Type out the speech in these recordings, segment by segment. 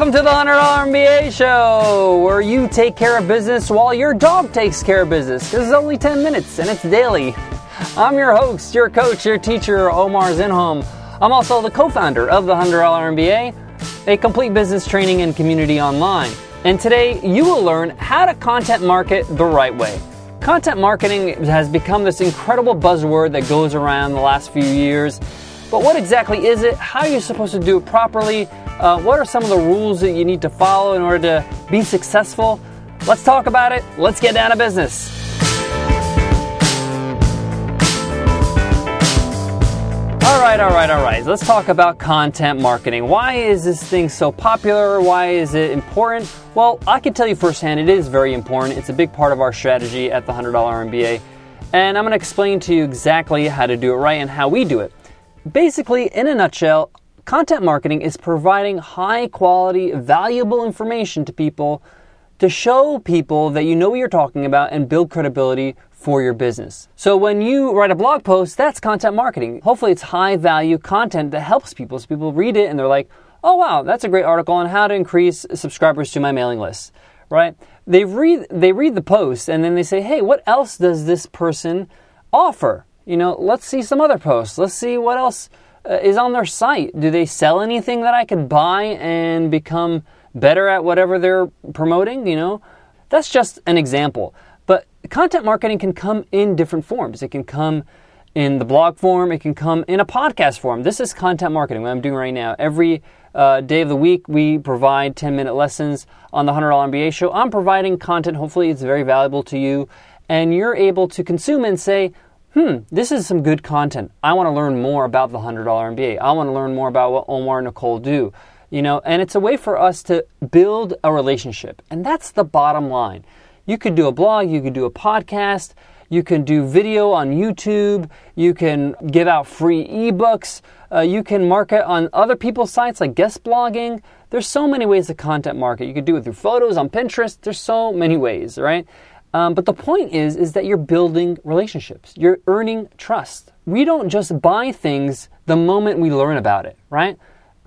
Welcome to the $100 MBA show, where you take care of business while your dog takes care of business. This is only 10 minutes and it's daily. I'm your host, your coach, your teacher, Omar Zenhom. I'm also the co founder of the $100 MBA, a complete business training and community online. And today you will learn how to content market the right way. Content marketing has become this incredible buzzword that goes around the last few years. But what exactly is it? How are you supposed to do it properly? Uh, what are some of the rules that you need to follow in order to be successful? Let's talk about it. Let's get down to business. All right, all right, all right. Let's talk about content marketing. Why is this thing so popular? Why is it important? Well, I can tell you firsthand it is very important. It's a big part of our strategy at the $100 MBA. And I'm going to explain to you exactly how to do it right and how we do it. Basically, in a nutshell, Content marketing is providing high quality, valuable information to people to show people that you know what you're talking about and build credibility for your business. So when you write a blog post, that's content marketing. Hopefully it's high value content that helps people. So people read it and they're like, oh wow, that's a great article on how to increase subscribers to my mailing list, right? They read, they read the post and then they say, hey, what else does this person offer? You know, let's see some other posts. Let's see what else uh, is on their site. Do they sell anything that I could buy and become better at whatever they're promoting? You know, that's just an example. But content marketing can come in different forms. It can come in the blog form, it can come in a podcast form. This is content marketing, what I'm doing right now. Every uh, day of the week, we provide 10 minute lessons on the $100 MBA show. I'm providing content, hopefully, it's very valuable to you, and you're able to consume and say, hmm, this is some good content. I want to learn more about the $100 MBA. I want to learn more about what Omar and Nicole do. You know, and it's a way for us to build a relationship. And that's the bottom line. You could do a blog, you could do a podcast, you can do video on YouTube, you can give out free ebooks, uh, you can market on other people's sites like guest blogging. There's so many ways to content market. You could do it through photos on Pinterest. There's so many ways, right? Um, but the point is, is that you're building relationships. You're earning trust. We don't just buy things the moment we learn about it, right?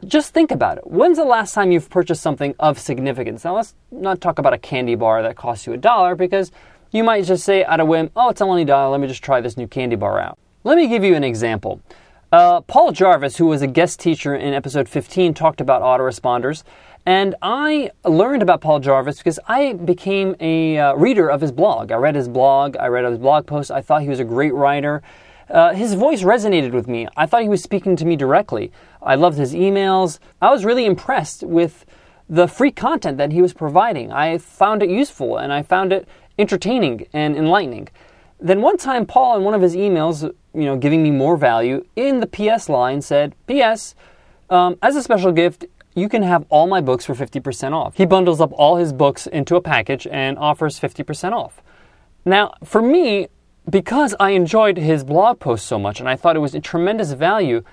Just think about it. When's the last time you've purchased something of significance? Now, let's not talk about a candy bar that costs you a dollar because you might just say out of whim, oh, it's only a dollar, let me just try this new candy bar out. Let me give you an example. Uh, Paul Jarvis, who was a guest teacher in episode 15, talked about autoresponders. And I learned about Paul Jarvis because I became a uh, reader of his blog. I read his blog, I read his blog posts. I thought he was a great writer. Uh, his voice resonated with me. I thought he was speaking to me directly. I loved his emails. I was really impressed with the free content that he was providing. I found it useful and I found it entertaining and enlightening. Then one time, Paul, in one of his emails, you know, giving me more value, in the PS line said, P.S. Um, as a special gift, you can have all my books for 50% off. He bundles up all his books into a package and offers 50% off. Now, for me, because I enjoyed his blog post so much and I thought it was a tremendous value,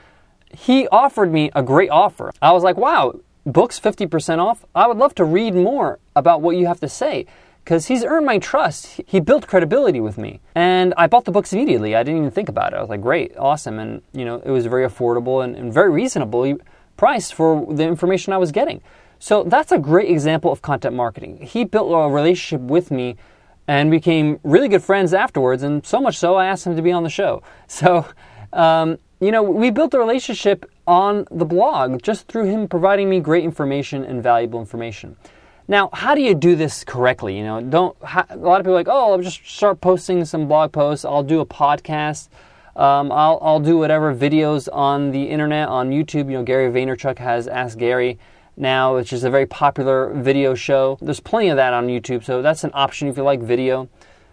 he offered me a great offer. I was like, wow, books 50% off? I would love to read more about what you have to say because he's earned my trust. He built credibility with me. And I bought the books immediately. I didn't even think about it. I was like, great, awesome. And, you know, it was very affordable and, and very reasonable price for the information I was getting. So that's a great example of content marketing. He built a relationship with me and became really good friends afterwards, and so much so I asked him to be on the show. So, um, you know, we built a relationship on the blog just through him providing me great information and valuable information. Now, how do you do this correctly? You know, don't a lot of people like, oh, I'll just start posting some blog posts. I'll do a podcast. Um, I'll, I'll do whatever videos on the internet, on YouTube. You know, Gary Vaynerchuk has Ask Gary now, which is a very popular video show. There's plenty of that on YouTube, so that's an option if you like video.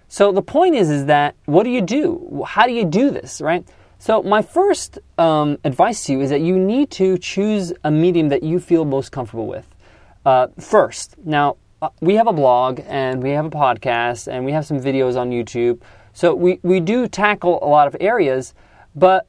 So the point is, is that what do you do? How do you do this, right? So my first um, advice to you is that you need to choose a medium that you feel most comfortable with. Uh, first, now uh, we have a blog and we have a podcast and we have some videos on YouTube. So we, we do tackle a lot of areas, but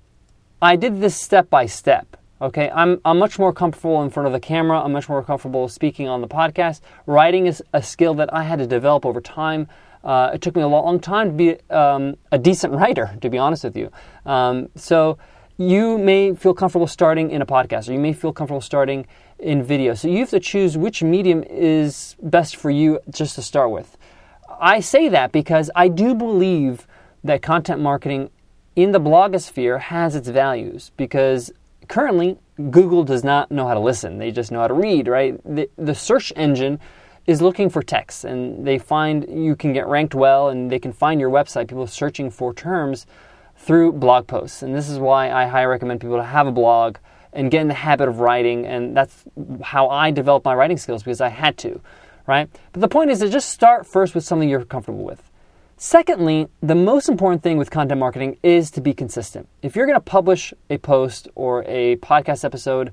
I did this step by step. Okay, I'm, I'm much more comfortable in front of the camera. I'm much more comfortable speaking on the podcast. Writing is a skill that I had to develop over time. Uh, it took me a long time to be um, a decent writer, to be honest with you. Um, so you may feel comfortable starting in a podcast or you may feel comfortable starting in video. So you have to choose which medium is best for you just to start with. I say that because I do believe that content marketing in the blogosphere has its values because currently Google does not know how to listen. They just know how to read, right? The, the search engine is looking for text and they find you can get ranked well and they can find your website, people searching for terms through blog posts. And this is why I highly recommend people to have a blog and get in the habit of writing. And that's how I developed my writing skills because I had to, right? But the point is to just start first with something you're comfortable with. Secondly, the most important thing with content marketing is to be consistent. If you're going to publish a post or a podcast episode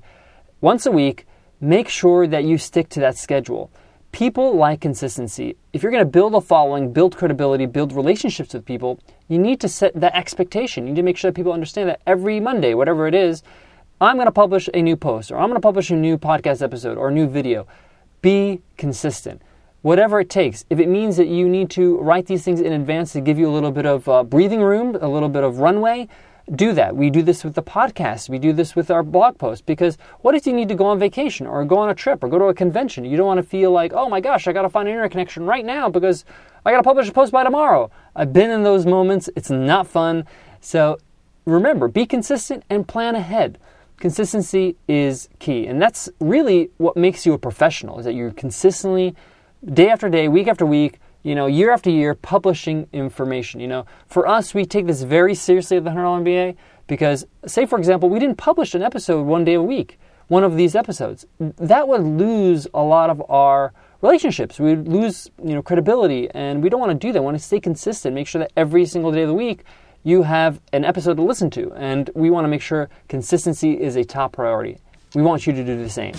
once a week, make sure that you stick to that schedule. People like consistency. If you're going to build a following, build credibility, build relationships with people, you need to set that expectation. You need to make sure that people understand that every Monday, whatever it is, I'm going to publish a new post or I'm going to publish a new podcast episode or a new video. Be consistent. Whatever it takes. If it means that you need to write these things in advance to give you a little bit of uh, breathing room, a little bit of runway, do that. We do this with the podcast. We do this with our blog post because what if you need to go on vacation or go on a trip or go to a convention? You don't want to feel like, oh my gosh, I got to find an internet connection right now because I got to publish a post by tomorrow. I've been in those moments. It's not fun. So remember, be consistent and plan ahead. Consistency is key. And that's really what makes you a professional is that you're consistently, day after day, week after week, you know, year after year, publishing information. You know, for us, we take this very seriously at the $100 MBA because, say, for example, we didn't publish an episode one day a week, one of these episodes. That would lose a lot of our relationships. We would lose, you know, credibility, and we don't want to do that. We want to stay consistent, make sure that every single day of the week you have an episode to listen to, and we want to make sure consistency is a top priority. We want you to do the same.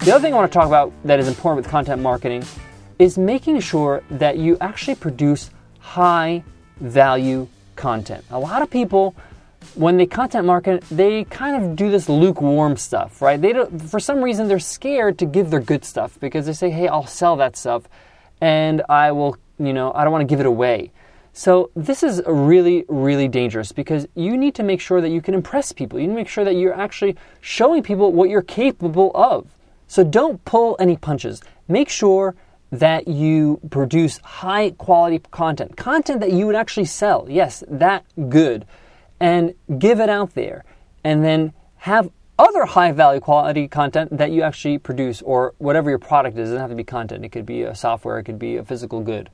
The other thing I want to talk about that is important with content marketing is making sure that you actually produce high value content. A lot of people, when they content market, they kind of do this lukewarm stuff, right? They don't, for some reason they're scared to give their good stuff because they say, "Hey, I'll sell that stuff, and I will, you know, I don't want to give it away." So this is really, really dangerous because you need to make sure that you can impress people. You need to make sure that you're actually showing people what you're capable of. So don't pull any punches. Make sure that you produce high quality content, content that you would actually sell. Yes, that good. And give it out there. And then have other high value quality content that you actually produce or whatever your product is. It doesn't have to be content, it could be a software, it could be a physical good.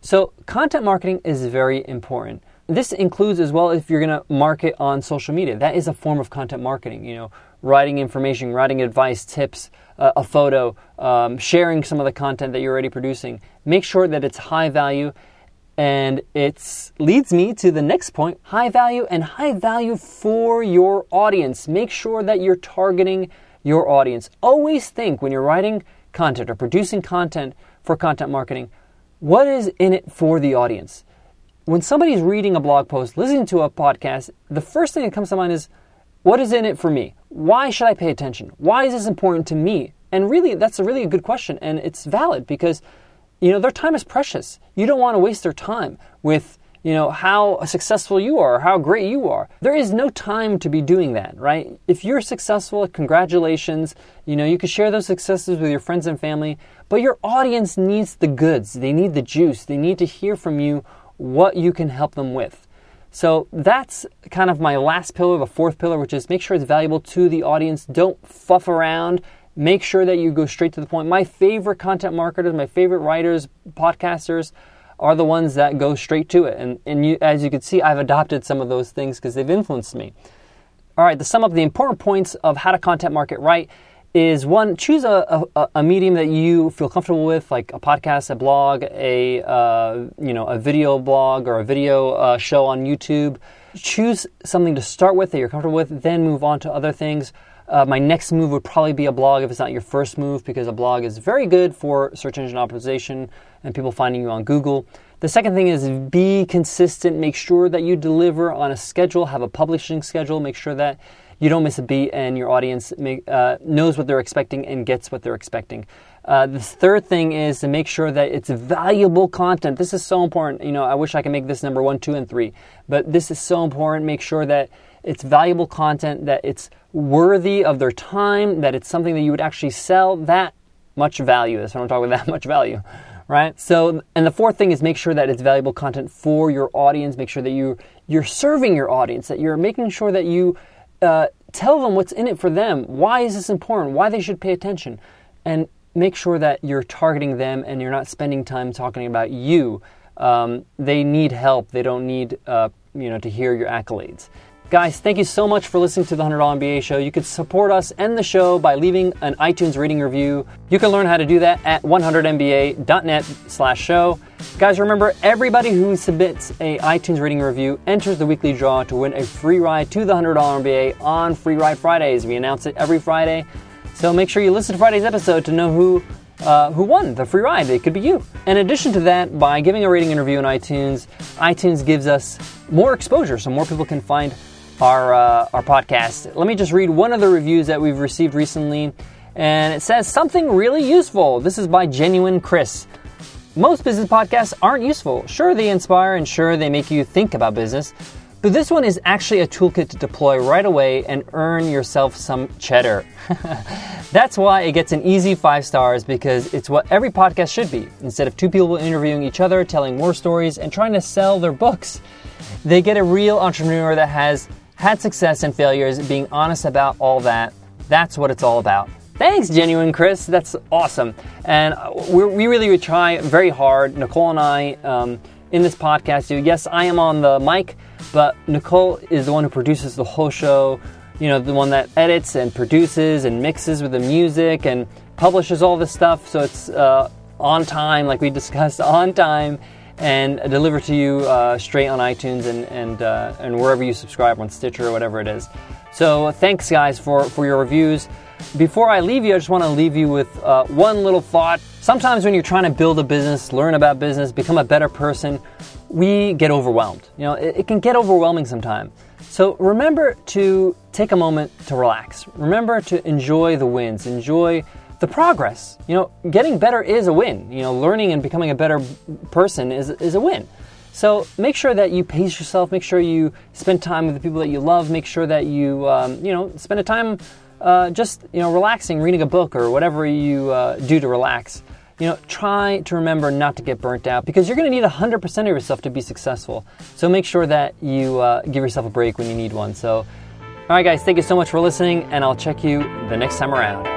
So, content marketing is very important. This includes as well if you're going to market on social media. That is a form of content marketing. You know, writing information, writing advice, tips, uh, a photo, um, sharing some of the content that you're already producing. Make sure that it's high value. And it leads me to the next point high value and high value for your audience. Make sure that you're targeting your audience. Always think when you're writing content or producing content for content marketing, what is in it for the audience? When somebody's reading a blog post, listening to a podcast, the first thing that comes to mind is, what is in it for me? Why should I pay attention? Why is this important to me? And really, that's a really good question, and it's valid because, you know, their time is precious. You don't want to waste their time with, you know, how successful you are, how great you are. There is no time to be doing that, right? If you're successful, congratulations. You know, you can share those successes with your friends and family, but your audience needs the goods. They need the juice. They need to hear from you what you can help them with. So that's kind of my last pillar, the fourth pillar, which is make sure it's valuable to the audience. Don't fluff around. Make sure that you go straight to the point. My favorite content marketers, my favorite writers, podcasters are the ones that go straight to it. And, and you, as you can see, I've adopted some of those things because they've influenced me. All right, to sum up the important points of how to content market right is one choose a, a, a, medium that you feel comfortable with like a podcast a blog a uh, you know a video blog or a video uh, show on youtube choose something to start with that you're comfortable with then move on to other things uh, my next move would probably be a blog if it's not your first move because a blog is very good for search engine optimization and people finding you on google the second thing is be consistent make sure that you deliver on a schedule have a publishing schedule make sure that you don't miss a beat and your audience uh, knows what they're expecting and gets what they're expecting. Uh, the third thing is to make sure that it's valuable content. This is so important. You know, I wish I could make this number one, two, and three, but this is so important. Make sure that it's valuable content, that it's worthy of their time, that it's something that you would actually sell that much value. That's what I'm talking about, that much value, right? So, and the fourth thing is make sure that it's valuable content for your audience. Make sure that you you're serving your audience, that you're making sure that you uh, tell them what's in it for them. Why is this important? Why they should pay attention, and make sure that you're targeting them and you're not spending time talking about you. Um, they need help. They don't need uh, you know to hear your accolades. Guys, thank you so much for listening to the $100 MBA show. You can support us and the show by leaving an iTunes rating review. You can learn how to do that at 100mba.net slash show. Guys, remember, everybody who submits a iTunes rating review enters the weekly draw to win a free ride to the $100 MBA on Free Ride Fridays. We announce it every Friday. So make sure you listen to Friday's episode to know who uh, who won the free ride. It could be you. In addition to that, by giving a rating and review on iTunes, iTunes gives us more exposure so more people can find our, uh, our podcast. Let me just read one of the reviews that we've received recently, and it says something really useful. This is by Genuine Chris. Most business podcasts aren't useful. Sure, they inspire and sure, they make you think about business, but this one is actually a toolkit to deploy right away and earn yourself some cheddar. That's why it gets an easy five stars because it's what every podcast should be. Instead of two people interviewing each other, telling more stories, and trying to sell their books, they get a real entrepreneur that has had success and failures, being honest about all that. That's what it's all about. Thanks, Genuine Chris. That's awesome. And we really try very hard, Nicole and I, um, in this podcast. Yes, I am on the mic, but Nicole is the one who produces the whole show. You know, the one that edits and produces and mixes with the music and publishes all this stuff. So it's uh, on time, like we discussed, on time and deliver to you uh, straight on iTunes and and uh, and wherever you subscribe on Stitcher or whatever it is. So thanks, guys, for for your reviews. Before I leave you, I just want to leave you with uh, one little thought. Sometimes when you're trying to build a business, learn about business, become a better person, we get overwhelmed. You know, it, it can get overwhelming sometimes. So remember to take a moment to relax. Remember to enjoy the wins. Enjoy the progress. You know, getting better is a win. You know, learning and becoming a better person is, is a win. So make sure that you pace yourself. Make sure you spend time with the people that you love. Make sure that you, um, you know, spend a time uh, just, you know, relaxing, reading a book or whatever you uh, do to relax. You know, try to remember not to get burnt out because you're going to need 100% of yourself to be successful. So make sure that you uh, give yourself a break when you need one. So, all right, guys, thank you so much for listening, and I'll check you the next time around.